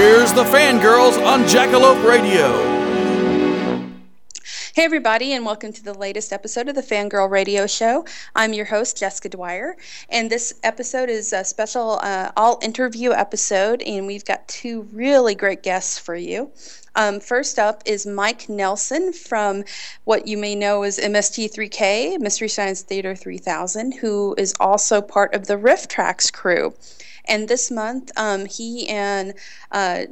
Here's the fangirls on Jackalope Radio. Hey, everybody, and welcome to the latest episode of the Fangirl Radio Show. I'm your host, Jessica Dwyer, and this episode is a special uh, all interview episode, and we've got two really great guests for you. Um, first up is Mike Nelson from what you may know as MST3K, Mystery Science Theater 3000, who is also part of the RiffTrax crew. And this month, um, he and uh,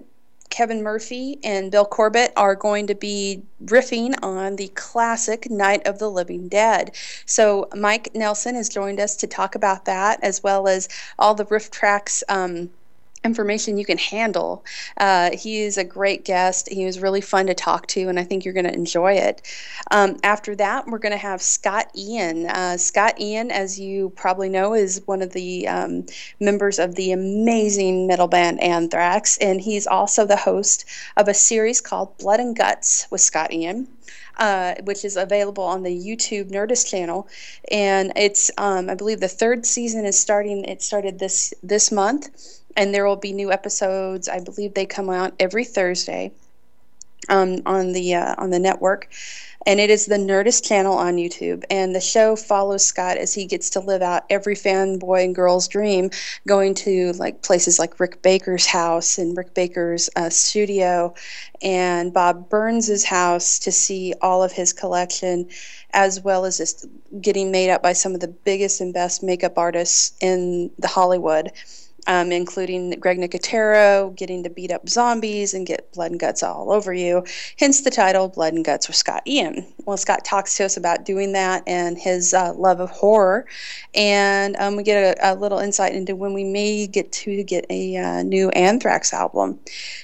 Kevin Murphy and Bill Corbett are going to be riffing on the classic Night of the Living Dead. So Mike Nelson has joined us to talk about that, as well as all the riff tracks. Um, information you can handle. Uh, he is a great guest. He was really fun to talk to, and I think you're going to enjoy it. Um, after that, we're going to have Scott Ian. Uh, Scott Ian, as you probably know, is one of the um, members of the amazing metal band Anthrax, and he's also the host of a series called Blood and Guts with Scott Ian. Uh, which is available on the YouTube Nerdist channel, and it's um, I believe the third season is starting. It started this this month, and there will be new episodes. I believe they come out every Thursday um, on the uh, on the network, and it is the Nerdist channel on YouTube. And the show follows Scott as he gets to live out every fanboy and girl's dream, going to like places like Rick Baker's house and Rick Baker's uh, studio, and Bob Burns's house to see all of his collection, as well as just getting made up by some of the biggest and best makeup artists in the Hollywood um, including Greg Nicotero getting to beat up zombies and get blood and guts all over you. Hence the title Blood and Guts with Scott Ian. Well, Scott talks to us about doing that and his uh, love of horror. And um, we get a, a, little insight into when we may get to get a uh, new Anthrax album.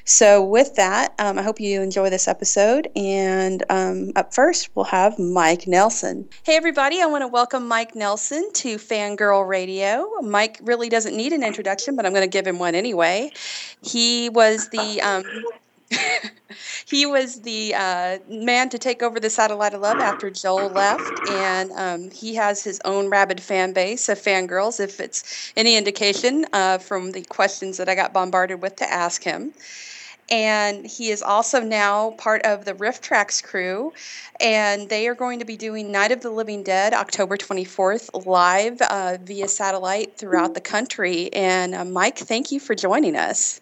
So, with that, um, I hope you enjoy this episode. And um, up first, we'll have Mike Nelson. Hey, everybody, I want to welcome Mike Nelson to Fangirl Radio. Mike really doesn't need an introduction but I'm going to give him one anyway. He was the um, he was the uh, man to take over the Satellite of Love after Joel left, and um, he has his own rabid fan base of fangirls. If it's any indication uh, from the questions that I got bombarded with to ask him. And he is also now part of the RiffTrax crew, and they are going to be doing Night of the Living Dead October 24th live uh, via satellite throughout the country. And uh, Mike, thank you for joining us.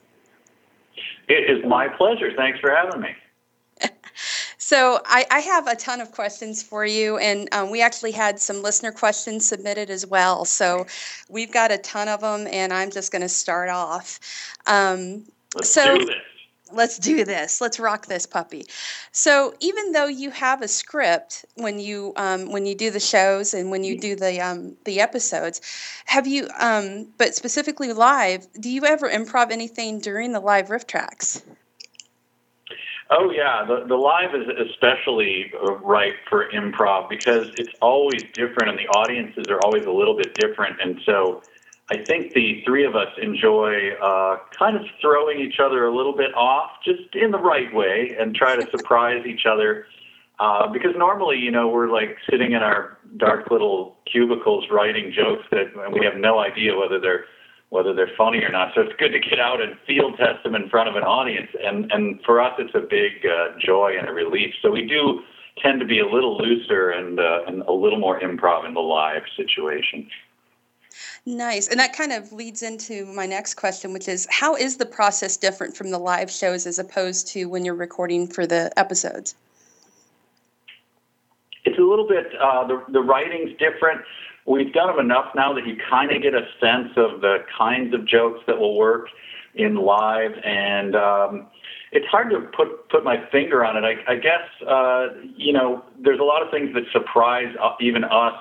It is my pleasure. Thanks for having me. So I, I, have a ton of questions for you, and um, we actually had some listener questions submitted as well. So we've got a ton of them, and I'm just going to start off. Um, Let's so, do this let's do this. Let's rock this puppy. So even though you have a script when you um, when you do the shows and when you do the um, the episodes have you um, but specifically live do you ever improv anything during the live riff tracks? Oh yeah, the the live is especially right for improv because it's always different, and the audiences are always a little bit different, and so I think the three of us enjoy uh, kind of throwing each other a little bit off, just in the right way, and try to surprise each other. Uh, because normally, you know, we're like sitting in our dark little cubicles writing jokes that and we have no idea whether they're whether they're funny or not. So it's good to get out and field test them in front of an audience. And and for us, it's a big uh, joy and a relief. So we do tend to be a little looser and uh, and a little more improv in the live situation. Nice. And that kind of leads into my next question, which is how is the process different from the live shows as opposed to when you're recording for the episodes? It's a little bit, uh, the, the writing's different. We've done them enough now that you kind of get a sense of the kinds of jokes that will work in live. And um, it's hard to put, put my finger on it. I, I guess, uh, you know, there's a lot of things that surprise uh, even us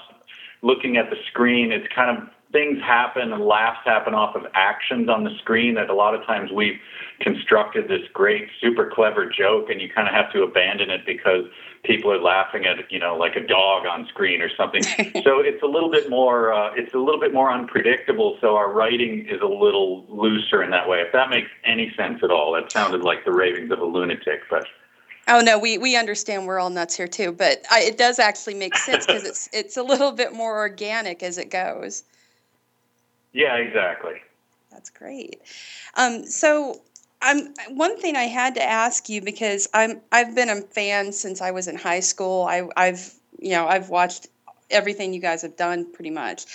looking at the screen. It's kind of things happen and laughs happen off of actions on the screen that a lot of times we've constructed this great, super clever joke, and you kind of have to abandon it because people are laughing at you know like a dog on screen or something. so it's a little bit more uh, it's a little bit more unpredictable. So our writing is a little looser in that way. If that makes any sense at all, that sounded like the ravings of a lunatic, but. Oh no, we we understand we're all nuts here too, but I, it does actually make sense because it's it's a little bit more organic as it goes. Yeah, exactly. That's great. Um, so, I'm one thing I had to ask you because I'm I've been a fan since I was in high school. I, I've you know I've watched everything you guys have done pretty much.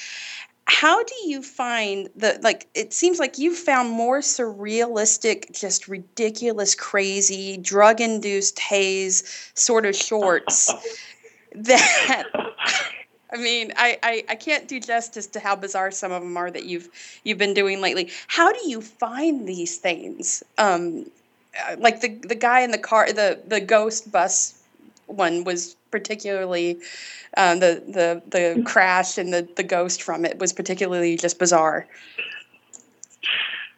How do you find the like? It seems like you've found more surrealistic, just ridiculous, crazy, drug-induced haze sort of shorts that I mean, I, I, I can't do justice to how bizarre some of them are that you've you've been doing lately. How do you find these things? Um, uh, like the the guy in the car, the the ghost bus one was particularly um, the the the crash and the the ghost from it was particularly just bizarre.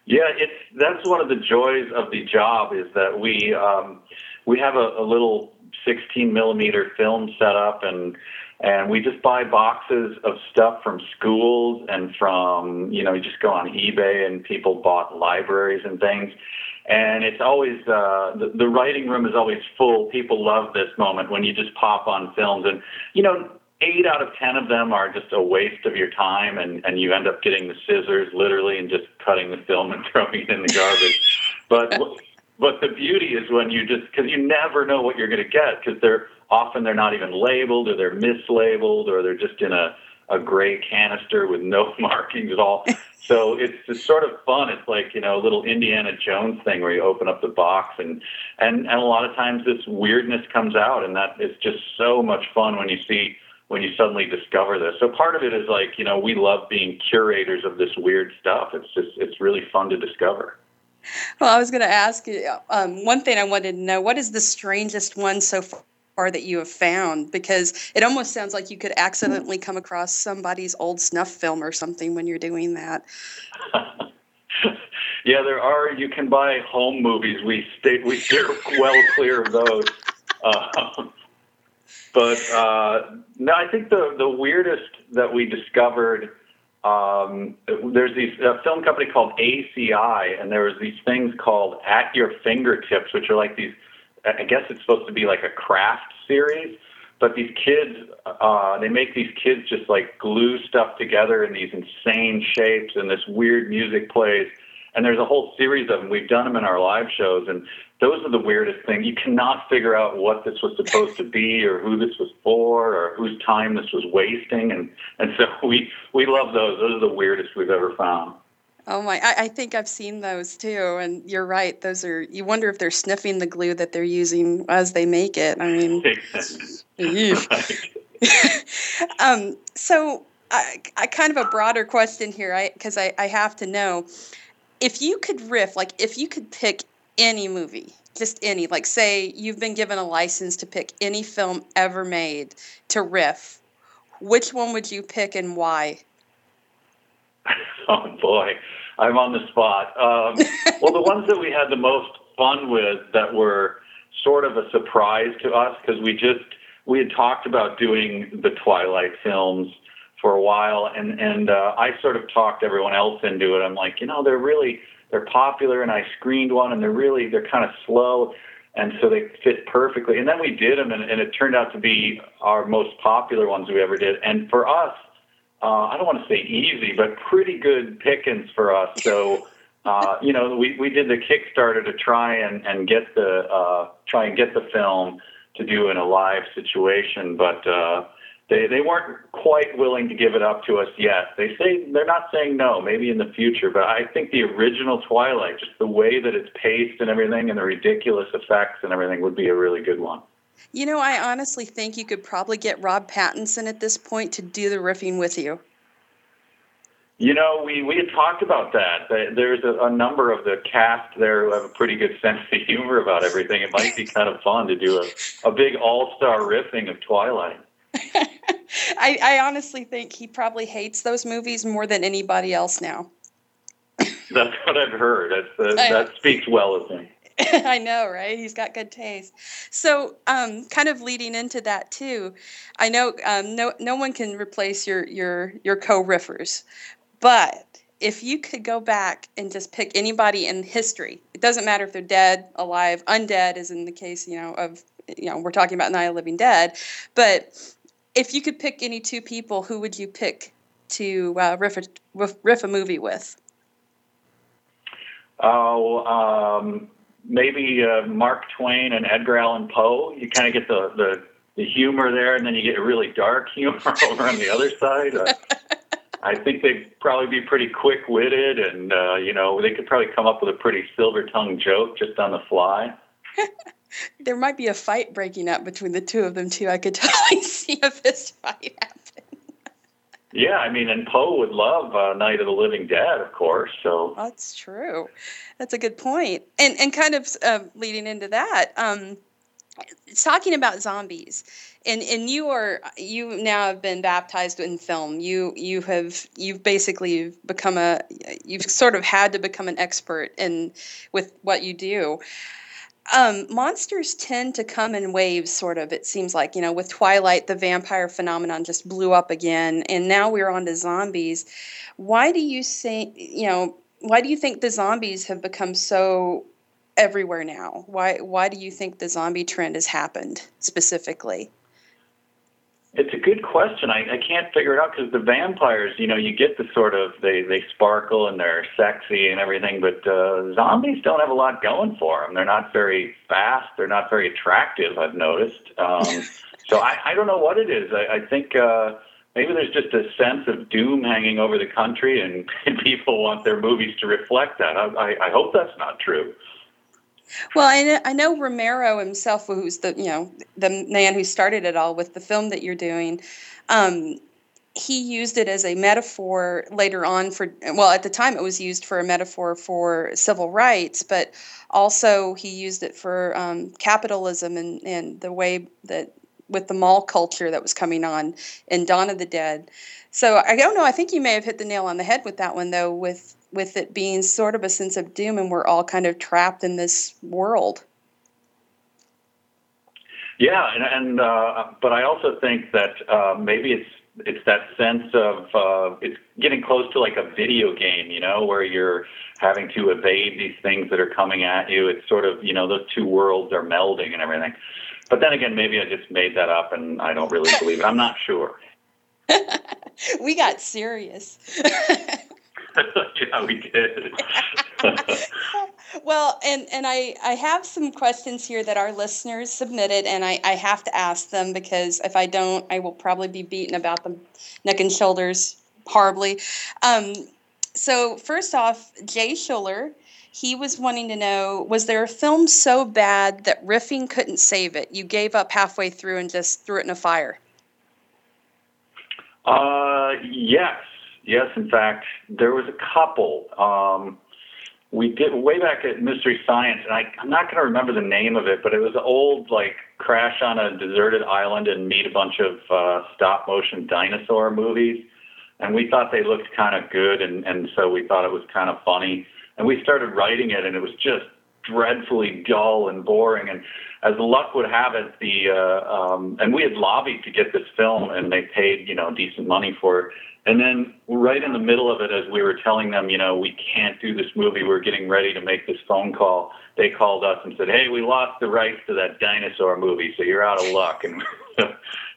Yeah, it's that's one of the joys of the job is that we um, we have a, a little 16 millimeter film set up and and we just buy boxes of stuff from schools and from you know you just go on ebay and people bought libraries and things. And it's always uh, the, the writing room is always full. People love this moment when you just pop on films. And you know eight out of ten of them are just a waste of your time and and you end up getting the scissors literally and just cutting the film and throwing it in the garbage. But but the beauty is when you just because you never know what you're going to get because they're often they're not even labeled or they're mislabeled or they're just in a, a gray canister with no markings at all. so it's just sort of fun. It's like, you know, a little Indiana Jones thing where you open up the box and, and, and a lot of times this weirdness comes out and that is just so much fun when you see when you suddenly discover this. So part of it is like, you know, we love being curators of this weird stuff. It's just it's really fun to discover. Well, I was going to ask you um, one thing I wanted to know. What is the strangest one so far that you have found because it almost sounds like you could accidentally come across somebody's old snuff film or something when you're doing that. yeah, there are. You can buy home movies. We stay we steer well clear of those. Uh, but uh, no, I think the the weirdest that we discovered. Um, there's these a film company called ACI, and there was these things called At Your Fingertips, which are like these I guess it's supposed to be like a craft series, but these kids, uh, they make these kids just like glue stuff together in these insane shapes, and this weird music plays. And there's a whole series of them. We've done them in our live shows, and those are the weirdest thing. You cannot figure out what this was supposed to be, or who this was for, or whose time this was wasting. And and so we we love those. Those are the weirdest we've ever found. Oh my! I, I, think I've seen those too, and you're right. Those are. You wonder if they're sniffing the glue that they're using as they make it. I mean, um, so I, I kind of a broader question here, I because I, I have to know if you could riff, like if you could pick any movie, just any, like say you've been given a license to pick any film ever made to riff, which one would you pick and why? Oh boy. I'm on the spot. Um, well, the ones that we had the most fun with that were sort of a surprise to us because we just we had talked about doing the Twilight films for a while, and and uh, I sort of talked everyone else into it. I'm like, you know, they're really they're popular, and I screened one, and they're really they're kind of slow, and so they fit perfectly. And then we did them, and, and it turned out to be our most popular ones we ever did. And for us, uh, I don't want to say easy, but pretty good pickings for us. So, uh, you know, we, we did the Kickstarter to try and, and get the uh, try and get the film to do in a live situation, but uh, they they weren't quite willing to give it up to us yet. They say they're not saying no, maybe in the future, but I think the original Twilight, just the way that it's paced and everything, and the ridiculous effects and everything, would be a really good one. You know, I honestly think you could probably get Rob Pattinson at this point to do the riffing with you. You know, we, we had talked about that. There's a, a number of the cast there who have a pretty good sense of humor about everything. It might be kind of fun to do a, a big all star riffing of Twilight. I, I honestly think he probably hates those movies more than anybody else now. That's what I've heard. That's, uh, that speaks well of him. I know, right? He's got good taste. So, um, kind of leading into that too, I know um, no no one can replace your your your co-riffers, but if you could go back and just pick anybody in history, it doesn't matter if they're dead, alive, undead, as in the case you know of you know we're talking about Night of Living Dead, but if you could pick any two people, who would you pick to uh, riff, a, riff a movie with? Oh, um, maybe uh, Mark Twain and Edgar Allan Poe. You kind of get the, the, the humor there, and then you get a really dark humor over on the other side. Uh, I think they'd probably be pretty quick witted, and uh, you know they could probably come up with a pretty silver tongued joke just on the fly. there might be a fight breaking up between the two of them too. I could totally see a fist fight happen. Yeah, I mean, and Poe would love uh, Night of the Living Dead, of course. So that's true. That's a good point. And and kind of uh, leading into that, um, talking about zombies, and and you are you now have been baptized in film. You you have you've basically become a you've sort of had to become an expert in with what you do. Um, monsters tend to come in waves, sort of. It seems like you know, with Twilight, the vampire phenomenon just blew up again, and now we're on to zombies. Why do you say, you know, why do you think the zombies have become so everywhere now? Why why do you think the zombie trend has happened specifically? It's a good question. I, I can't figure it out because the vampires, you know, you get the sort of they they sparkle and they're sexy and everything, but uh, zombies don't have a lot going for them. They're not very fast. They're not very attractive. I've noticed. Um, so I, I don't know what it is. I, I think uh, maybe there's just a sense of doom hanging over the country, and, and people want their movies to reflect that. I, I, I hope that's not true. Well, I know, I know Romero himself, who's the you know the man who started it all with the film that you're doing. Um, he used it as a metaphor later on for well at the time it was used for a metaphor for civil rights but also he used it for um, capitalism and, and the way that with the mall culture that was coming on in dawn of the dead so i don't know i think you may have hit the nail on the head with that one though with with it being sort of a sense of doom and we're all kind of trapped in this world. Yeah, and, and uh, but I also think that uh, maybe it's it's that sense of uh, it's getting close to like a video game, you know, where you're having to evade these things that are coming at you. It's sort of you know those two worlds are melding and everything. But then again, maybe I just made that up and I don't really believe it. I'm not sure. we got serious. yeah, we did. well, and and I I have some questions here that our listeners submitted, and I I have to ask them because if I don't, I will probably be beaten about the neck and shoulders horribly. Um, so first off, Jay Schuller. He was wanting to know was there a film so bad that riffing couldn't save it? You gave up halfway through and just threw it in a fire? Uh, yes. Yes, in fact, there was a couple. Um, we did way back at Mystery Science, and I, I'm not going to remember the name of it, but it was an old like crash on a deserted island and meet a bunch of uh, stop motion dinosaur movies, and we thought they looked kind of good, and and so we thought it was kind of funny, and we started writing it, and it was just dreadfully dull and boring, and as luck would have it, the uh, um, and we had lobbied to get this film, and they paid you know decent money for it and then right in the middle of it, as we were telling them, you know, we can't do this movie, we're getting ready to make this phone call. They called us and said, "Hey, we lost the rights to that dinosaur movie, so you're out of luck." And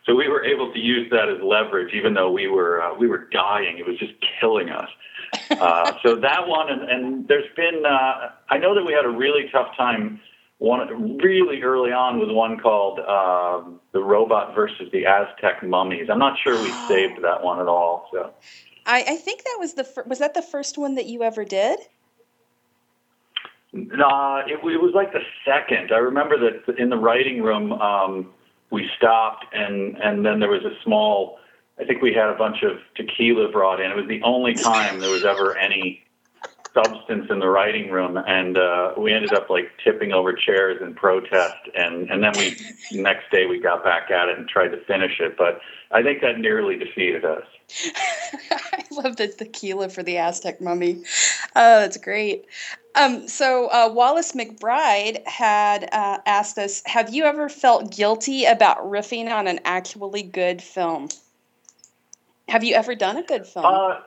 so we were able to use that as leverage, even though we were uh, we were dying. It was just killing us. Uh, so that one, and, and there's been, uh, I know that we had a really tough time one really early on was one called uh, "The Robot versus the Aztec Mummies." I'm not sure we saved that one at all. So I, I think that was the fir- was that the first one that you ever did? Nah, it, it was like the second. I remember that in the writing room, um, we stopped, and and then there was a small. I think we had a bunch of tequila brought in. It was the only time there was ever any substance in the writing room, and uh, we ended up like tipping over chairs in protest. And and then we next day we got back at it and tried to finish it, but I think that nearly defeated us. I love the tequila for the Aztec mummy. Oh, that's great. Um, so uh, Wallace McBride had uh, asked us, "Have you ever felt guilty about riffing on an actually good film? Have you ever done a good film?" Uh,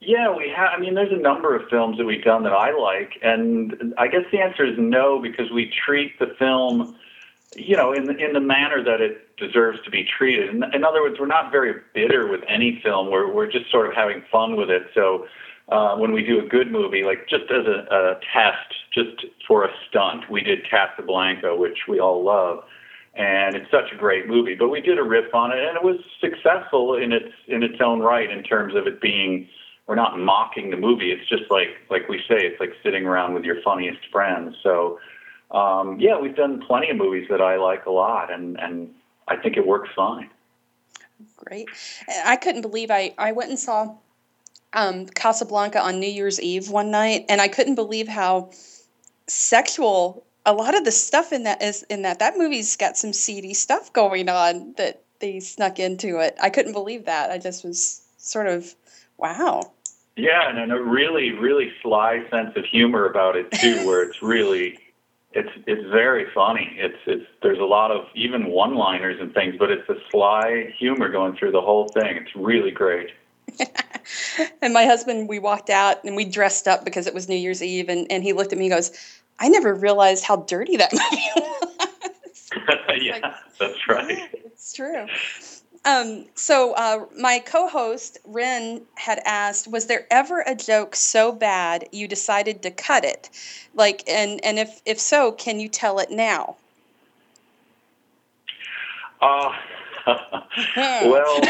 yeah, we have. I mean, there's a number of films that we've done that I like, and I guess the answer is no because we treat the film, you know, in the, in the manner that it deserves to be treated. In, in other words, we're not very bitter with any film. We're we're just sort of having fun with it. So uh, when we do a good movie, like just as a, a test, just for a stunt, we did Casablanca, which we all love, and it's such a great movie. But we did a riff on it, and it was successful in its in its own right in terms of it being. We're not mocking the movie. It's just like like we say, it's like sitting around with your funniest friends. So um, yeah, we've done plenty of movies that I like a lot, and and I think it works fine. Great. I couldn't believe I I went and saw um, Casablanca on New Year's Eve one night, and I couldn't believe how sexual a lot of the stuff in that is in that that movie's got some seedy stuff going on that they snuck into it. I couldn't believe that. I just was sort of wow. Yeah, and and a really, really sly sense of humor about it too, where it's really, it's it's very funny. It's it's there's a lot of even one-liners and things, but it's a sly humor going through the whole thing. It's really great. and my husband, we walked out and we dressed up because it was New Year's Eve, and, and he looked at me and goes, I never realized how dirty that movie was. yeah, like, that's right. It's true. Um, so uh, my co-host Ren had asked, "Was there ever a joke so bad you decided to cut it? Like, and and if if so, can you tell it now?" Uh, well,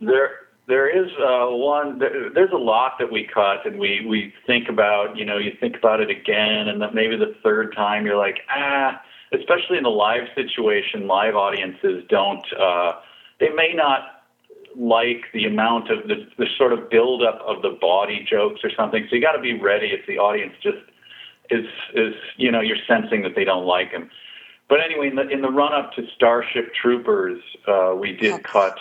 there there is uh, one. There's a lot that we cut, and we we think about. You know, you think about it again, and then maybe the third time you're like, ah. Especially in the live situation, live audiences don't. Uh, they may not like the amount of the, the sort of buildup of the body jokes or something. So you got to be ready if the audience just is is you know you're sensing that they don't like them. But anyway, in the in the run up to Starship Troopers, uh, we did cut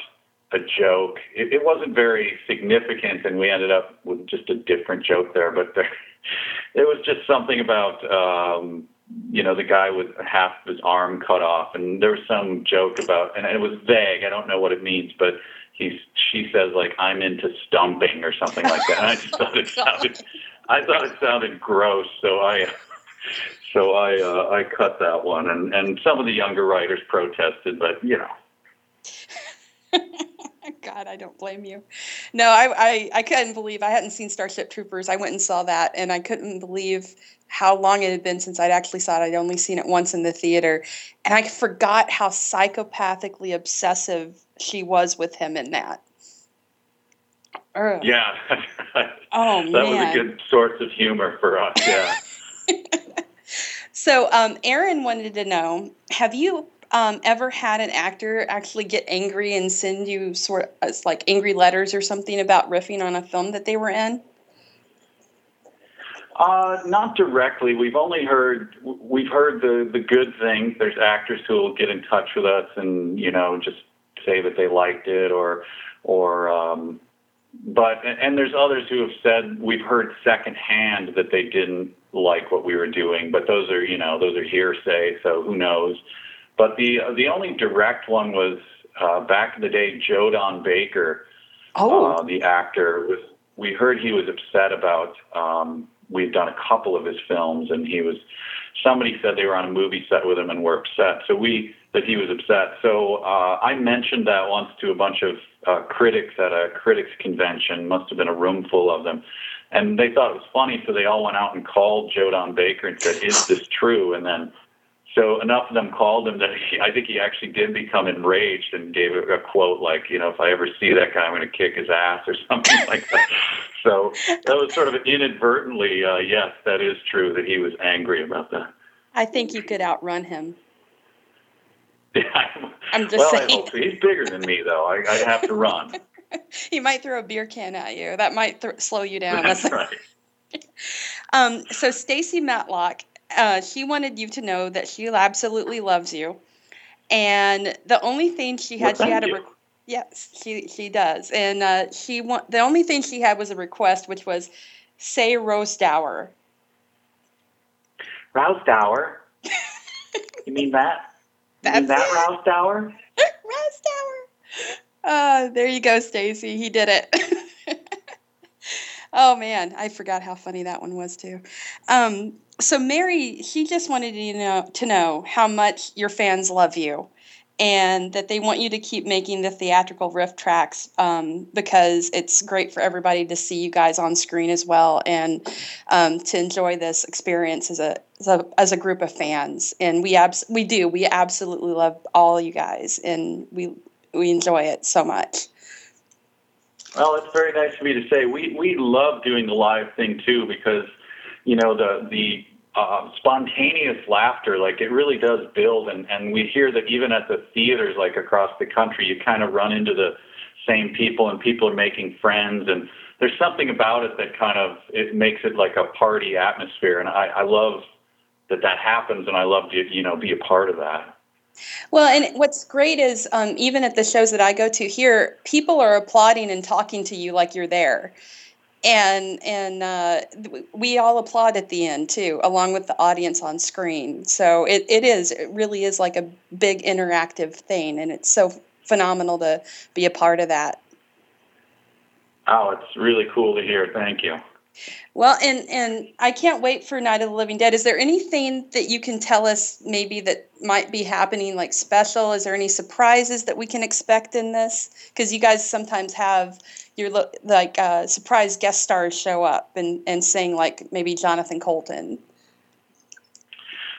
a joke. It, it wasn't very significant, and we ended up with just a different joke there. But there, it was just something about um, you know the guy with half of his arm cut off, and there was some joke about, and it was vague. I don't know what it means, but he's she says like I'm into stumping or something like that. And I just thought it sounded, I thought it sounded gross, so I. So I uh, I cut that one, and, and some of the younger writers protested, but you know, God, I don't blame you. No, I, I, I couldn't believe I hadn't seen Starship Troopers. I went and saw that, and I couldn't believe how long it had been since I'd actually saw it. I'd only seen it once in the theater, and I forgot how psychopathically obsessive she was with him in that. Ugh. Yeah. oh man. that man, was a good source of humor for us. Yeah. so, um, Aaron wanted to know: Have you um, ever had an actor actually get angry and send you sort of like angry letters or something about riffing on a film that they were in? Uh, not directly. We've only heard we've heard the the good things. There's actors who will get in touch with us and you know just say that they liked it or or um, but and there's others who have said we've heard secondhand that they didn't like what we were doing. But those are you know those are hearsay. So who knows? But the the only direct one was uh, back in the day. Joe Don Baker, oh. uh, the actor, was. We heard he was upset about. Um, we've done a couple of his films, and he was. Somebody said they were on a movie set with him and were upset. So we that he was upset. So uh, I mentioned that once to a bunch of uh, critics at a critics convention. Must have been a room full of them, and they thought it was funny, so they all went out and called Joe Don Baker and said, "Is this true?" And then so enough of them called him that he, I think he actually did become enraged and gave a, quote like, you know, if I ever see that guy, I'm going to kick his ass or something like that. So that was sort of inadvertently, uh, yes, that is true that he was angry about that. I think you could outrun him. Yeah. I'm just well, saying. I hope so. He's bigger than me, though. I, I'd have to run. he might throw a beer can at you. That might th- slow you down. That's That's right. Um, so Stacy Matlock, uh, she wanted you to know that she absolutely loves you, and the only thing she had, Well, she had a thank you. re- yes, she she does, and uh, she want the only thing she had was a request, which was say roast hour. Rowsdower. You mean that? You mean That's that Rouse Hour? hour. Uh, there you go, Stacy. He did it. oh man, I forgot how funny that one was too. Um, so Mary, she just wanted you know to know how much your fans love you, and that they want you to keep making the theatrical riff tracks um, because it's great for everybody to see you guys on screen as well, and um, to enjoy this experience as a as a, as a group of fans. And we abs- we do we absolutely love all you guys, and we we enjoy it so much. Well, it's very nice of you to say. We we love doing the live thing too because you know the the uh, spontaneous laughter, like it really does build, and and we hear that even at the theaters, like across the country, you kind of run into the same people, and people are making friends, and there's something about it that kind of it makes it like a party atmosphere, and I, I love that that happens, and I love to you know be a part of that. Well, and what's great is um, even at the shows that I go to here, people are applauding and talking to you like you're there, and and uh, we all applaud at the end too, along with the audience on screen. So it, it is it really is like a big interactive thing, and it's so phenomenal to be a part of that. Oh, it's really cool to hear. Thank you. Well, and and I can't wait for Night of the Living Dead. Is there anything that you can tell us maybe that might be happening like special? Is there any surprises that we can expect in this? Because you guys sometimes have your like uh, surprise guest stars show up and and sing like maybe Jonathan Coulton.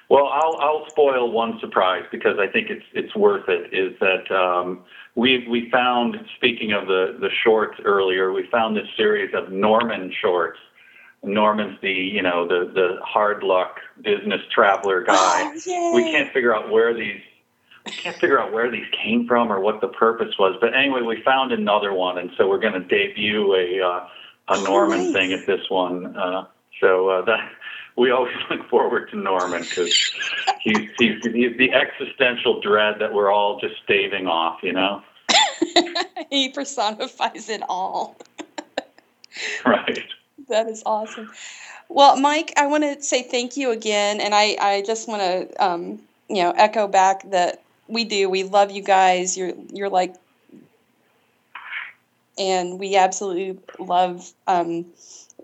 Well, I'll I'll spoil one surprise because I think it's it's worth it. Is that um, we we found speaking of the the shorts earlier, we found this series of Norman shorts. Norman's the you know the the hard luck business traveler guy. Oh, we can't figure out where these we can't figure out where these came from or what the purpose was. But anyway, we found another one, and so we're going to debut a uh, a Norman nice. thing at this one. Uh, so uh, that we always look forward to Norman because he's, he's he's the existential dread that we're all just staving off. You know, he personifies it all. right? That is awesome. Well, Mike, I want to say thank you again, and I, I just want to um, you know echo back that we do. We love you guys. You're you're like, and we absolutely love um,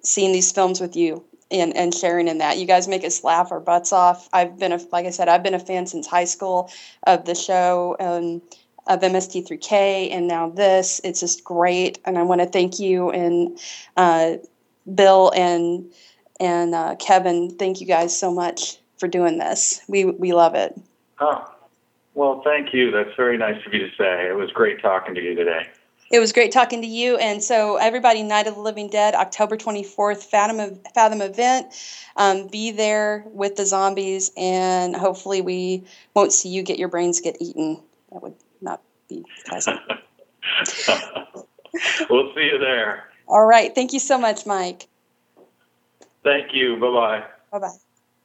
seeing these films with you and and sharing in that. You guys make us laugh our butts off. I've been a like I said, I've been a fan since high school of the show. Um, of MST3K and now this, it's just great, and I want to thank you and uh, Bill and and uh, Kevin, thank you guys so much for doing this. We we love it. Oh, well, thank you. That's very nice of you to say. It was great talking to you today. It was great talking to you. And so, everybody, Night of the Living Dead, October 24th, Fathom, Fathom event. Um, be there with the zombies, and hopefully, we won't see you get your brains get eaten. That would not be pleasant. we'll see you there. All right. Thank you so much, Mike. Thank you. Bye bye. Bye bye.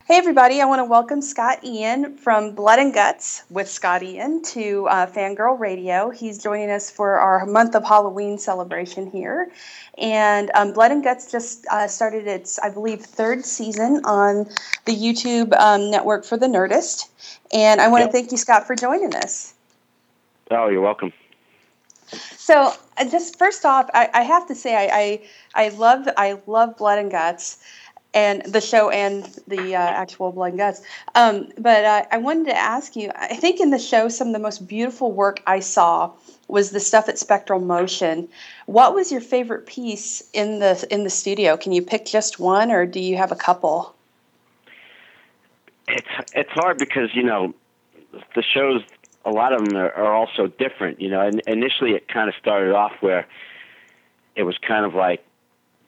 Hey, everybody. I want to welcome Scott Ian from Blood and Guts with Scott Ian to uh, Fangirl Radio. He's joining us for our month of Halloween celebration here. And um, Blood and Guts just uh, started its, I believe, third season on the YouTube um, network for The Nerdist. And I want to thank you, Scott, for joining us. Oh, you're welcome. So, uh, just first off, I, I have to say, I, I I love I love Blood and Guts. and the show and the uh, actual Blood and Guts. Um, but uh, I wanted to ask you. I think in the show, some of the most beautiful work I saw was the stuff at Spectral Motion. What was your favorite piece in the in the studio? Can you pick just one, or do you have a couple? It's it's hard because you know the shows. A lot of them are, are all so different. You know, and initially it kind of started off where it was kind of like,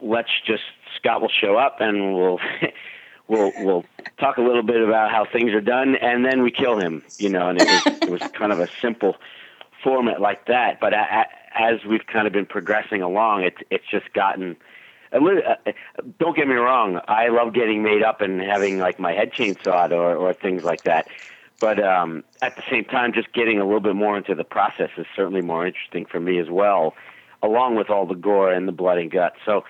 let's just Scott will show up and we'll we'll we'll talk a little bit about how things are done, and then we kill him. You know, and it was it was kind of a simple format like that. But a, a, as we've kind of been progressing along, it's it's just gotten. A little, uh, don't get me wrong. I love getting made up and having like my head chainsawed or or things like that. But um, at the same time, just getting a little bit more into the process is certainly more interesting for me as well, along with all the gore and the blood and guts. So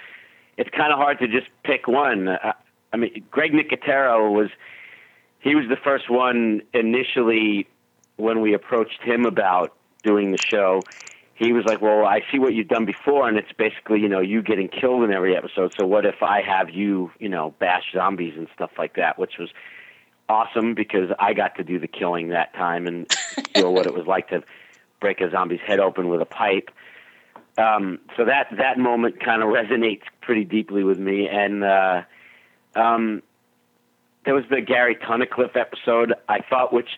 it's kind of hard to just pick one. Uh, I mean, Greg Nicotero was he was the first one initially when we approached him about doing the show. He was like, "Well, I see what you've done before, and it's basically, you know, you getting killed in every episode. So what if I have you, you know, bash zombies and stuff like that?" Which was awesome because I got to do the killing that time and feel what it was like to break a zombie's head open with a pipe. Um, so that that moment kind of resonates pretty deeply with me. And uh, um, there was the Gary Tunnicliffe episode. I thought, which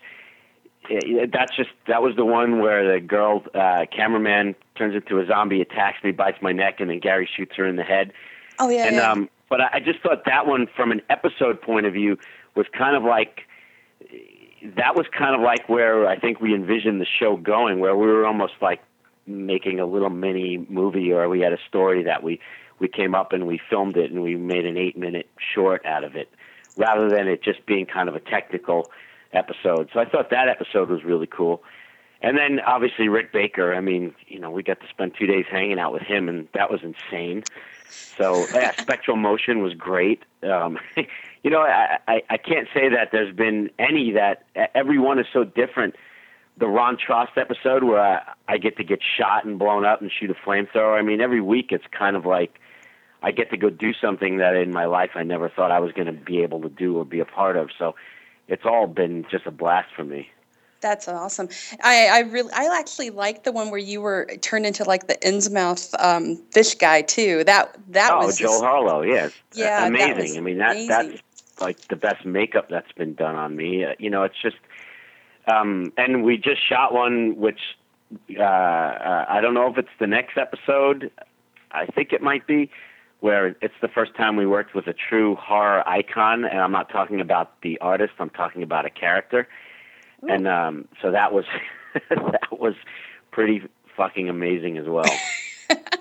that's just that was the one where the girl uh, cameraman turns into a zombie, attacks me, bites my neck, and then Gary shoots her in the head. Oh yeah. And yeah. um, but I, I just thought that one, from an episode point of view, was kind of like that was kind of like where I think we envisioned the show going, where we were almost like making a little mini movie, or we had a story that we we came up and we filmed it and we made an eight minute short out of it, rather than it just being kind of a technical episode. So I thought that episode was really cool. And then obviously Rick Baker. I mean, you know, we got to spend two days hanging out with him, and that was insane. So yeah, Spectral Motion was great. Um, you know, I, I I can't say that there's been any that every one is so different. The Ron Trost episode where I, I get to get shot and blown up and shoot a flamethrower. I mean, every week it's kind of like I get to go do something that in my life I never thought I was going to be able to do or be a part of. So it's all been just a blast for me. That's awesome. I, I really, I actually like the one where you were turned into like the Innsmouth um, fish guy too. That that oh, was just, Harlow, yes, Yeah, amazing. I mean, that amazing. that's like the best makeup that's been done on me. Uh, you know, it's just, um, and we just shot one, which uh, uh, I don't know if it's the next episode. I think it might be, where it's the first time we worked with a true horror icon, and I'm not talking about the artist. I'm talking about a character, and um, so that was that was pretty fucking amazing as well.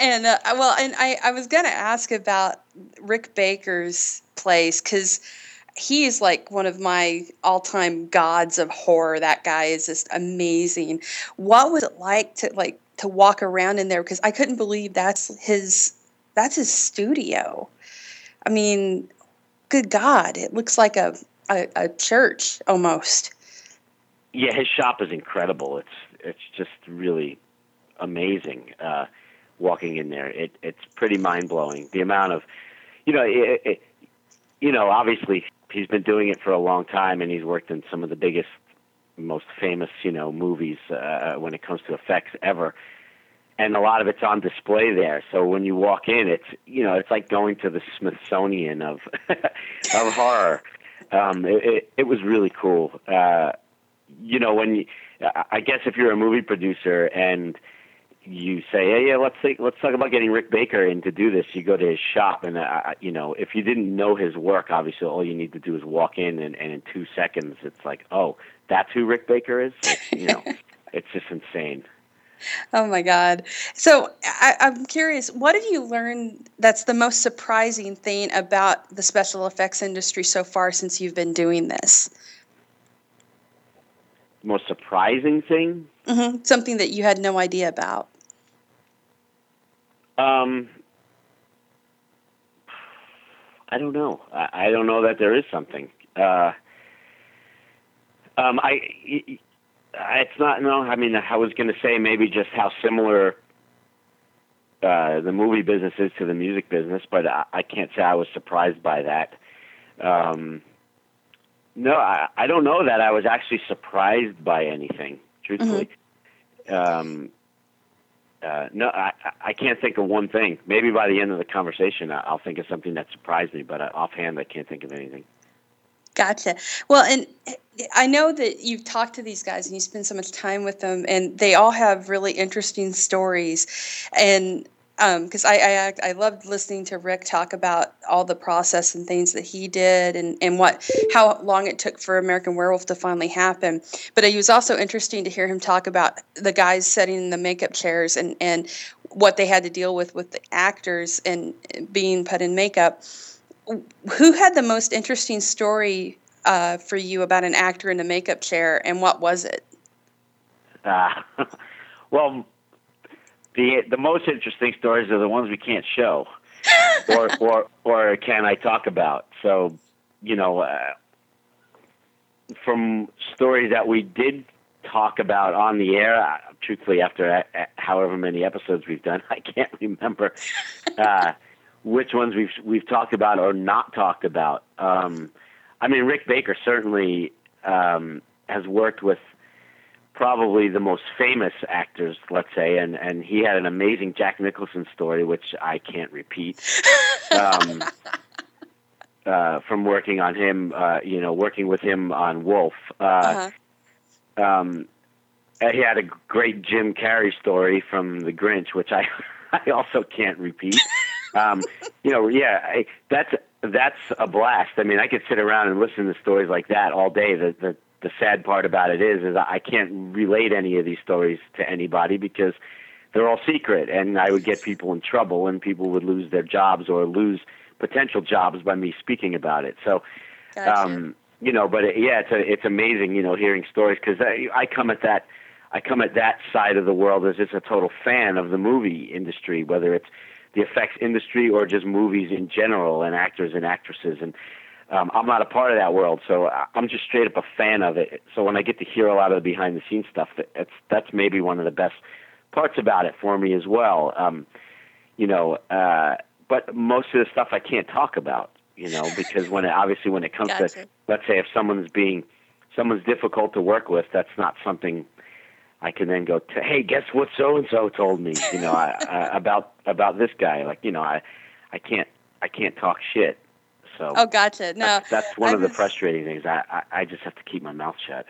and uh, well, and I, I was gonna ask about Rick Baker's place because he's like one of my all-time gods of horror. That guy is just amazing. What was it like to like to walk around in there? Because I couldn't believe that's his that's his studio. I mean, good God, it looks like a a, a church almost. Yeah, his shop is incredible. It's it's just really amazing. Uh, walking in there, it it's pretty mind blowing. The amount of, you know, it, it, you know, obviously he's been doing it for a long time, and he's worked in some of the biggest, most famous, you know, movies uh, when it comes to effects ever. And a lot of it's on display there. So when you walk in, it's you know, it's like going to the Smithsonian of of horror. Um, it, it, it was really cool. Uh, you know, when you, I guess if you're a movie producer and you say, hey, yeah, let's think, let's talk about getting Rick Baker in to do this. You go to his shop, and uh, you know, if you didn't know his work, obviously all you need to do is walk in, and, and in two seconds, it's like, oh, that's who Rick Baker is. It's, you know, it's just insane. Oh my God. So I, I'm curious, what have you learned that's the most surprising thing about the special effects industry so far since you've been doing this? Most surprising thing, hmm Something that you had no idea about. um, I don't know. I, I don't know that there is something. Uh, um, I, it's not. No, I mean, I was going to say maybe just how similar uh, the movie business is to the music business, but I, I can't say I was surprised by that. Um, no, I, I don't know that I was actually surprised by anything. Truthfully, um, uh, no, I, I can't think of one thing. Maybe by the end of the conversation, I'll think of something that surprised me. But uh, offhand, I can't think of anything. Gotcha. Well, and I know that you've talked to these guys and you spend so much time with them, and they all have really interesting stories. And because I, I I loved listening to Rick talk about all the process and things that he did, and and what how long it took for American Werewolf to finally happen. But it was also interesting to hear him talk about the guys sitting in the makeup chairs and and what they had to deal with with the actors and being put in makeup who had the most interesting story uh, for you about an actor in a makeup chair, and what was it? Uh, well, the the most interesting stories are the ones we can't show, or or or can I talk about? So, you know, uh, from stories that we did talk about on the air, uh, truthfully, after uh, however many episodes we've done, I can't remember uh, which ones we've we've talked about or not talked about. Um, I mean, Rick Baker certainly um, has worked with probably the most famous actors, let's say, and and he had an amazing Jack Nicholson story, which I can't repeat. Um, uh, from working on him, uh, you know, working with him on Wolf. Uh, Uh-huh. um, he had a great Jim Carrey story from The Grinch, which I I also can't repeat. Um, you know, yeah, I, that's that's a blast. I mean, I could sit around and listen to stories like that all day. The the the sad part about it is, is I can't relate any of these stories to anybody because they're all secret, and I would get people in trouble, and people would lose their jobs or lose potential jobs by me speaking about it. So, Gotcha. um, you know, but it, yeah, it's a, it's amazing, you know, hearing stories because I, I come at that, I come at that side of the world as just a total fan of the movie industry, whether it's the effects industry or just movies in general and actors and actresses. And um, I'm not a part of that world, so I'm just straight up a fan of it. So when I get to hear a lot of the behind the scenes stuff, that's that's maybe one of the best parts about it for me as well. Um, you know, uh, but most of the stuff I can't talk about, you know, because when it, obviously when it comes to let's say if someone's being someone's difficult to work with, that's not something I can then go to. Hey, guess what? So and so told me, you know, I, I, about about this guy. Like, you know, I I can't I can't talk shit. So Oh, gotcha. No, that's, that's one I of the frustrating things. I, I I just have to keep my mouth shut.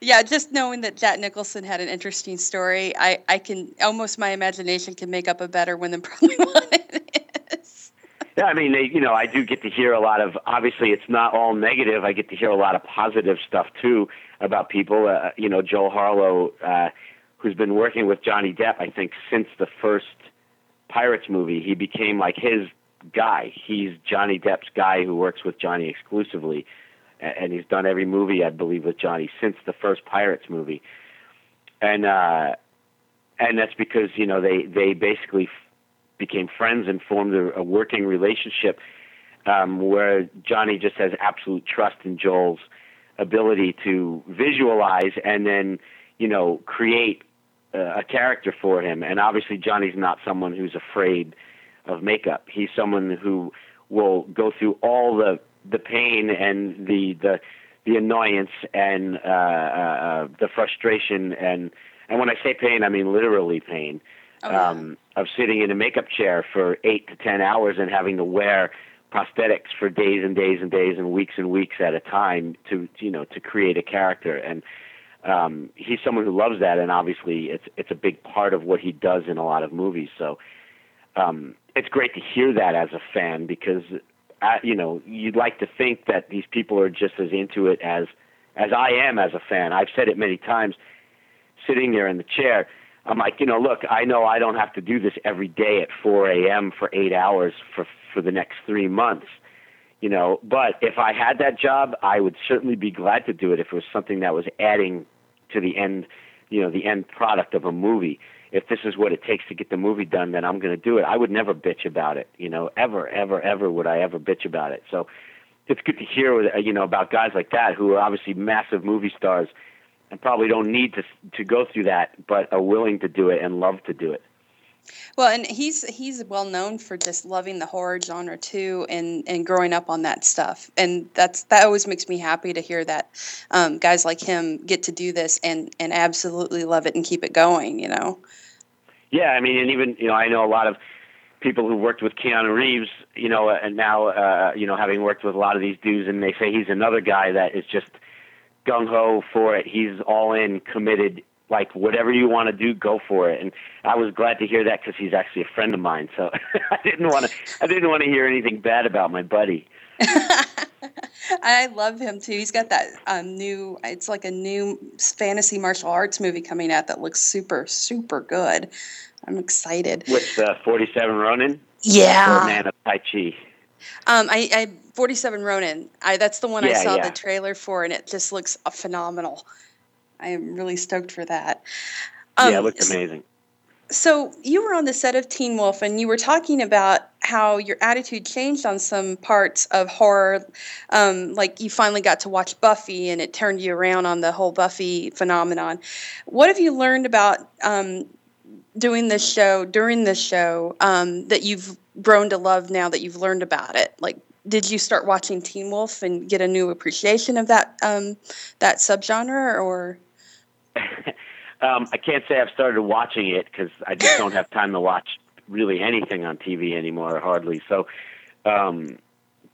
Yeah, just knowing that Jack Nicholson had an interesting story, I, I can almost my imagination can make up a better one than probably what it is. Yeah, I mean, they, you know, I do get to hear a lot of. Obviously, it's not all negative. I get to hear a lot of positive stuff too about people. Uh, you know, Joel Harlow, uh, who's been working with Johnny Depp, I think since the first Pirates movie, he became like his guy. He's Johnny Depp's guy who works with Johnny exclusively, and he's done every movie I believe with Johnny since the first Pirates movie, and uh, and that's because you know they they basically became friends and formed a, a working relationship um, where Johnny just has absolute trust in Joel's ability to visualize and then you know create uh, a character for him. And obviously, Johnny's not someone who's afraid of makeup. He's someone who will go through all the the pain and the the the annoyance and uh, uh, the frustration and and when I say pain, I mean literally pain Oh, yeah. um, of sitting in a makeup chair for eight to ten hours and having to wear prosthetics for days and days and days and weeks and weeks at a time to you know to create a character and um, he's someone who loves that and obviously it's it's a big part of what he does in a lot of movies so um, it's great to hear that as a fan because uh, you know you'd like to think that these people are just as into it as as I am as a fan I've said it many times sitting there in the chair I'm like, you know, look, I know I don't have to do this every day at 4 a.m. for eight hours for for the next three months, you know. But if I had that job, I would certainly be glad to do it if it was something that was adding to the end, you know, the end product of a movie. If this is what it takes to get the movie done, then I'm going to do it. I would never bitch about it, you know, ever, ever, ever would I ever bitch about it. So it's good to hear, you know, about guys like that who are obviously massive movie stars and probably don't need to to go through that, but are willing to do it and love to do it. Well, and he's he's well known for just loving the horror genre too, and and growing up on that stuff, and that's that always makes me happy to hear that um, guys like him get to do this and and absolutely love it and keep it going. You know. Yeah, I mean, and even you know, I know a lot of people who worked with Keanu Reeves, you know, and now uh, you know, having worked with a lot of these dudes, and they say he's another guy that is just gung ho for it. He's all in, committed. Like whatever you want to do, go for it. And I was glad to hear that because he's actually a friend of mine. So I didn't want to. I didn't want to hear anything bad about my buddy. I love him too. He's got that um, new. It's like a new fantasy martial arts movie coming out that looks super super good. I'm excited. With uh, 47 Ronin. Yeah. Or Man of Tai Chi. Um, I, I 47 Ronin. I that's the one I saw yeah. the trailer for, and it just looks uh, phenomenal. I am really stoked for that. yeah, Um, it looked amazing. So you were on the set of Teen Wolf, and you were talking about how your attitude changed on some parts of horror. Um, like you finally got to watch Buffy, and it turned you around on the whole Buffy phenomenon. What have you learned about um, doing this show during this show um, that you've grown to love now that you've learned about it? Like, did you start watching Teen Wolf and get a new appreciation of that um, that subgenre, or? Um, I can't say I've started watching it because I just don't have time to watch really anything on TV anymore, hardly. So um,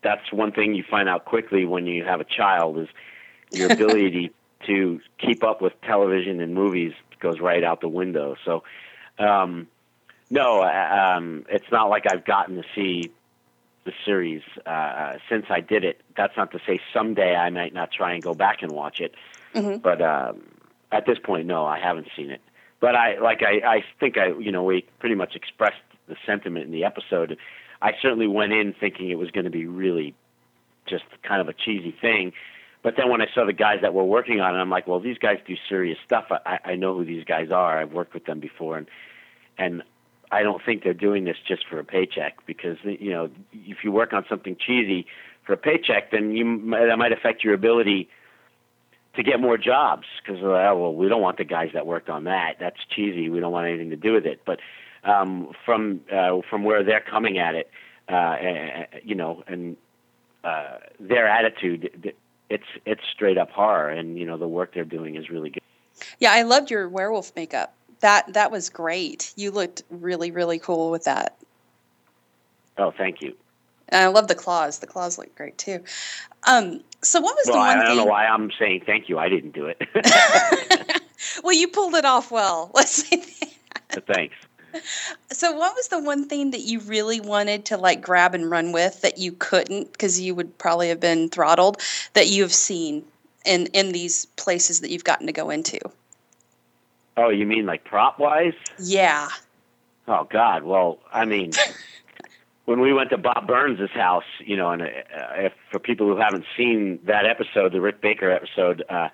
that's one thing you find out quickly when you have a child is your ability to keep up with television and movies goes right out the window. So um, no, uh, um, it's not like I've gotten to see the series uh, since I did it. That's not to say someday I might not try and go back and watch it, Mhm. but um, at this point, no, I haven't seen it. But I like I, I think I you know we pretty much expressed the sentiment in the episode. I certainly went in thinking it was going to be really just kind of a cheesy thing. But then when I saw the guys that were working on it, I'm like, well, these guys do serious stuff. I, I know who these guys are. I've worked with them before, and and I don't think they're doing this just for a paycheck because you know if you work on something cheesy for a paycheck, then you that might affect your ability to get more jobs because oh, well we don't want the guys that worked on that. That's cheesy. We don't want anything to do with it. But um, from uh, from where they're coming at it, uh, uh, you know, and uh, their attitude, it's it's straight up horror, and you know the work they're doing is really good. Yeah, I loved your werewolf makeup. That that was great. You looked really really cool with that. Oh, thank you. And I love the claws. The claws look great too. Um, so what was Well, the one I don't thing? know why I'm saying thank you. I didn't do it. well, you pulled it off well. Let's say that. thanks. So what was the one thing that you really wanted to like grab and run with that you couldn't because you would probably have been throttled that you have seen in in these places that you've gotten to go into? Oh, you mean like prop wise? Yeah. Oh God. Well, I mean, when we went to Bob Burns' house, you know, and uh, if for people who haven't seen that episode, the Rick Baker episode, uh,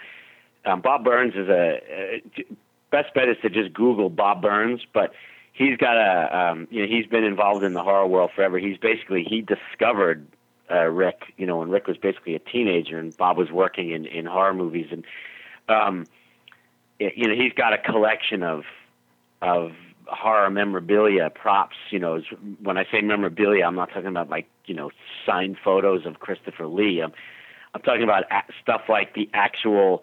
um, Bob Burns is a uh, best bet is to just Google Bob Burns, but he's got a um, you know he's been involved in the horror world forever. He's basically he discovered uh, Rick, you know, when Rick was basically a teenager and Bob was working in in horror movies and um, y- you know he's got a collection of of horror memorabilia props you know when i say memorabilia i'm not talking about like you know signed photos of christopher lee. I'm, I'm talking about stuff like the actual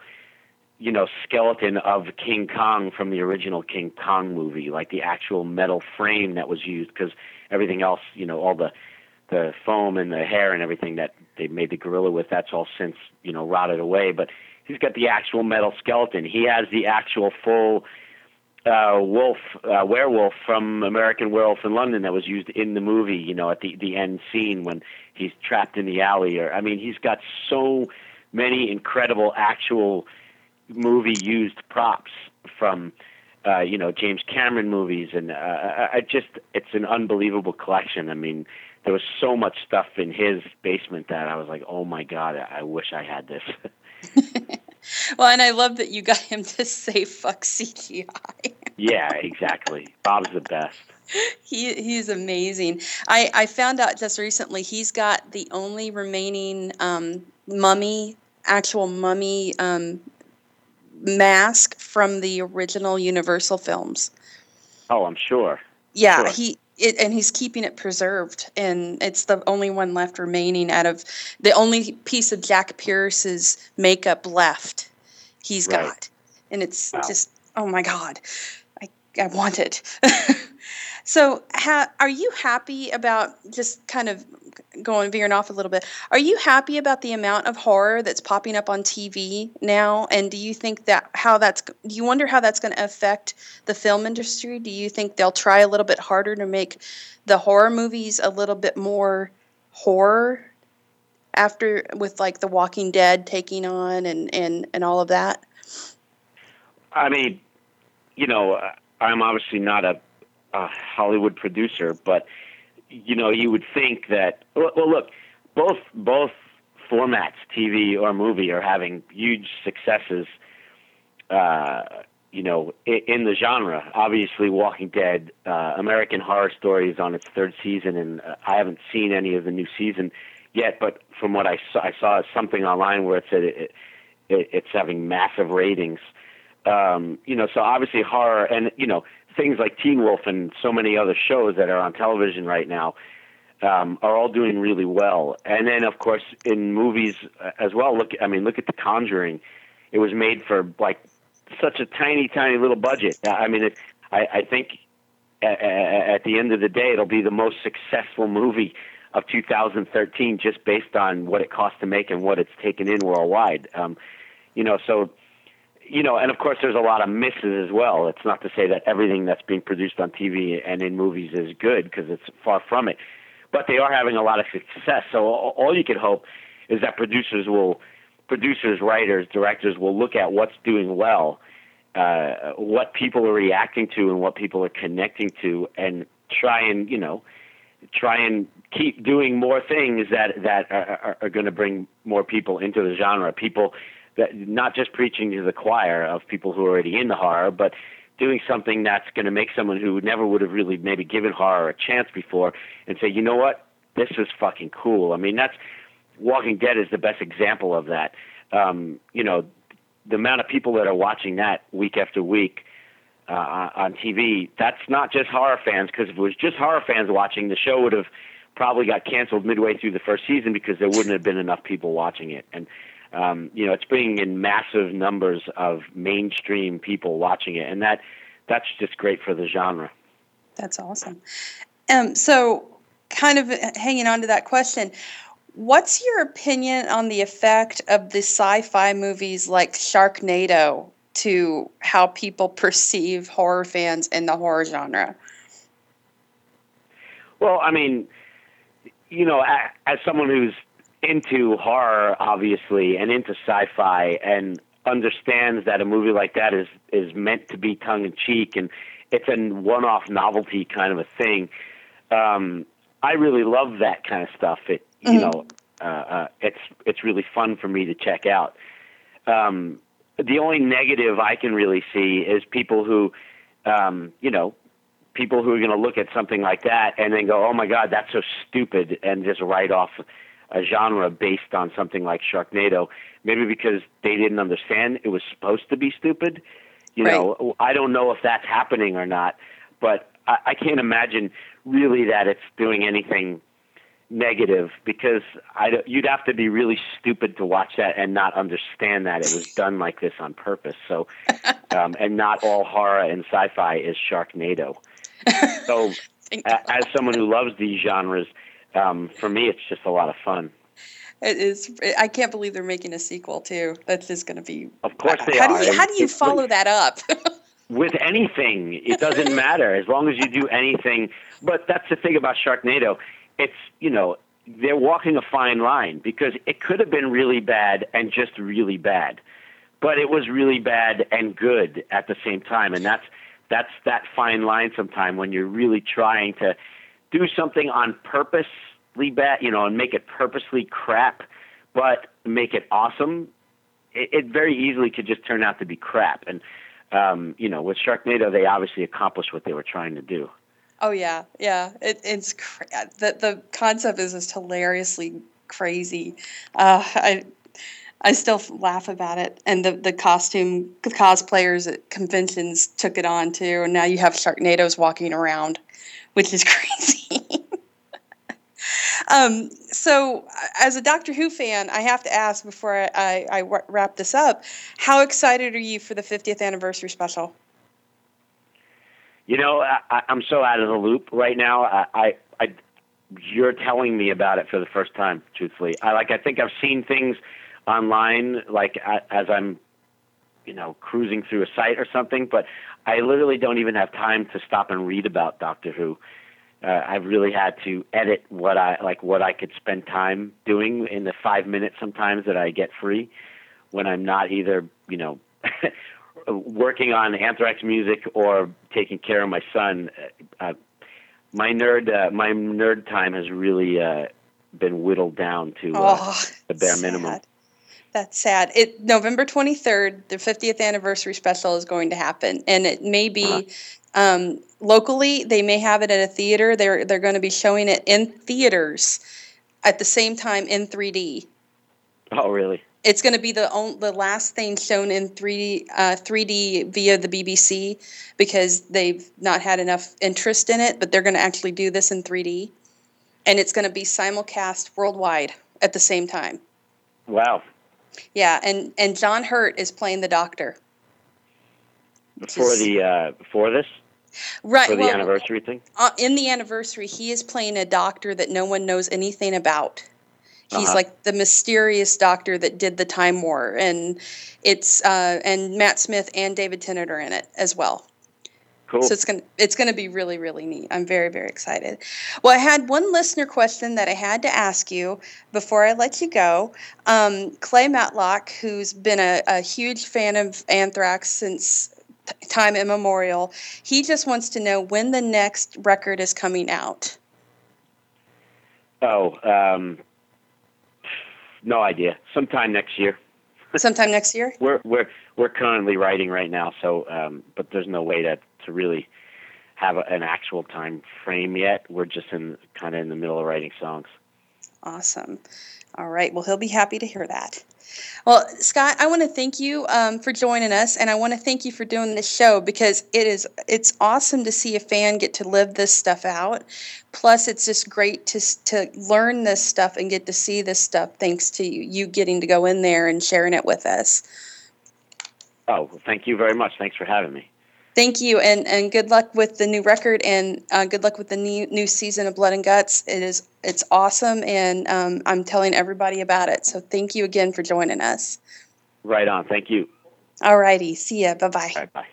you know skeleton of king kong from the original king kong movie like the actual metal frame that was used because everything else you know all the the foam and the hair and everything that they made the gorilla with that's all since you know rotted away. But he's got the actual metal skeleton. He has the actual full uh, wolf, uh, werewolf from American Werewolf in London that was used in the movie. You know, at the the end scene when he's trapped in the alley. Or I mean, he's got so many incredible actual movie used props from. Uh, you know James Cameron movies, and uh, I, just it's an unbelievable collection. I mean, there was so much stuff in his basement that I was like, oh my god, I wish I had this. Well, and I love that you got him to say "fuck CGI." yeah, exactly. Bob's the best. he he's amazing. I I found out just recently he's got the only remaining um, mummy, actual mummy um, mask from the original Universal films. Oh, I'm sure. yeah, Sure. he it, and he's keeping it preserved, and it's the only one left remaining out of the only piece of Jack Pierce's makeup left. He's Right. got, and it's Wow. just oh my god, I I want it. so, ha, are you happy about just kind of going veering off a little bit? Are you happy about the amount of horror that's popping up on TV now? And do you think that how that's do you wonder how that's going to affect the film industry? Do you think they'll try a little bit harder to make the horror movies a little bit more horror after with like The Walking Dead taking on and and and all of that? I mean, you know, I'm obviously not a, a Hollywood producer, but you know, you would think that. Well, look, both both formats, TV or movie, are having huge successes. Uh, you know, in, in the genre. Obviously, Walking Dead, uh, American Horror Story is on its third season, and uh, I haven't seen any of the new season yet. But from what I saw, I saw something online where it said it, it, it's having massive ratings. Um, you know, so obviously horror and you know things like Teen Wolf and so many other shows that are on television right now um, are all doing really well. And then of course in movies uh, as well. Look, I mean, look at The Conjuring. It was made for like such a tiny, tiny little budget. I mean, it, I, I think at, at the end of the day, it'll be the most successful movie of 2013 just based on what it cost to make and what it's taken in worldwide. Um, you know, so you know, and of course, there's a lot of misses as well. It's not to say that everything that's being produced on TV and in movies is good because it's far from it, but they are having a lot of success. So all you can hope is that producers will, producers, writers, directors will look at what's doing well, uh, what people are reacting to, and what people are connecting to, and try and you know, try and keep doing more things that that are, are, going to bring more people into the genre. People that not just preaching to the choir of people who are already in the horror, but doing something that's going to make someone who never would have really maybe given horror a chance before and say, you know what, this is fucking cool. I mean, that's Walking Dead is the best example of that. Um, you know, the amount of people that are watching that week after week uh, on TV, that's not just horror fans, because if it was just horror fans watching, the show would have probably got canceled midway through the first season because there wouldn't have been enough people watching it. And um, you know, it's bringing in massive numbers of mainstream people watching it, and that that's just great for the genre. That's awesome. Um, so, kind of hanging on to that question, what's your opinion on the effect of the sci-fi movies like Sharknado to how people perceive horror fans in the horror genre? Well, I mean, you know, as someone who's into horror, obviously, and into sci-fi, and understands that a movie like that is is meant to be tongue in cheek, and it's a one-off novelty kind of a thing. Um, I really love that kind of stuff. It, you Mhm. know, uh, uh, it's it's really fun for me to check out. Um, the only negative I can really see is people who, um, you know, people who are going to look at something like that and then go, "Oh my God, that's so stupid," and just write off a genre based on something like Sharknado. Maybe because they didn't understand it was supposed to be stupid. You know, I don't know if that's happening or not, but I, I can't imagine really that it's doing anything negative because I, you'd have to be really stupid to watch that and not understand that it was done like this on purpose. So, um, and not all horror and sci-fi is Sharknado. So, as someone who loves these genres, um, for me, it's just a lot of fun. It is. I can't believe they're making a sequel too. That's just going to be. Of course they how are. Do you, how do you follow that up? with anything. It doesn't matter as long as you do anything. But that's the thing about Sharknado. It's you know they're walking a fine line because it could have been really bad and just really bad, but it was really bad and good at the same time, and that's that's that fine line. Sometime when you're really trying to do something on purposely bad, you know, and make it purposely crap, but make it awesome. It, it very easily could just turn out to be crap, and um, you know, with Sharknado, they obviously accomplished what they were trying to do. Oh yeah, yeah. It, it's cra- the the concept is just hilariously crazy. Uh, I I still laugh about it. And the, the costume the cosplayers at conventions took it on too. And now you have Sharknadoes walking around, which is crazy. um, so, as a Doctor Who fan, I have to ask before I, I, I wrap this up how excited are you for the 50th anniversary special? You know, I, I'm so out of the loop right now. I, I, I, you're telling me about it for the first time. Truthfully, I like. I think I've seen things online, like as I'm, you know, cruising through a site or something. But I literally don't even have time to stop and read about Doctor Who. Uh, I've really had to edit what I like, what I could spend time doing in the five minutes sometimes that I get free, when I'm not either, you know. working on Anthrax music or taking care of my son, uh, my nerd uh, my nerd time has really uh, been whittled down to uh, oh, the bare sad. minimum. That's sad. It November 23rd, the 50th anniversary special is going to happen, and it may be uh-huh. um, locally. They may have it at a theater. They're they're going to be showing it in theaters at the same time in 3D. Oh, really? It's going to be the only, the last thing shown in 3D uh, 3D via the BBC because they've not had enough interest in it. But they're going to actually do this in 3D, and it's going to be simulcast worldwide at the same time. Wow. Yeah, and and John Hurt is playing the Doctor. For the uh, for this. Right. For the well, anniversary thing. Uh, in the anniversary, he is playing a doctor that no one knows anything about. He's uh-huh. like the mysterious doctor that did the Time War, and it's uh, and Matt Smith and David Tennant are in it as well. Cool. So it's gonna it's gonna be really really neat. I'm very very excited. Well, I had one listener question that I had to ask you before I let you go. Um, Clay Matlock, who's been a, a huge fan of Anthrax since time immemorial, he just wants to know when the next record is coming out. Oh, um, no idea. Sometime next year. Sometime next year. we're we're we're currently writing right now, so um, but there's no way to to really have a, an actual time frame yet. We're just in kind of in the middle of writing songs. Awesome. All right. Well, he'll be happy to hear that. Well, Scott, I want to thank you um, for joining us, and I want to thank you for doing this show because it is it's awesome to see a fan get to live this stuff out. Plus, it's just great to to learn this stuff and get to see this stuff thanks to you, you getting to go in there and sharing it with us. Oh, well, thank you very much. Thanks for having me thank you and, and good luck with the new record and uh, good luck with the new new season of blood and guts. It is it's awesome and um, i'm telling everybody about it. So thank you again for joining us. Right on. Thank you. All righty. See ya. Bye-bye. Bye bye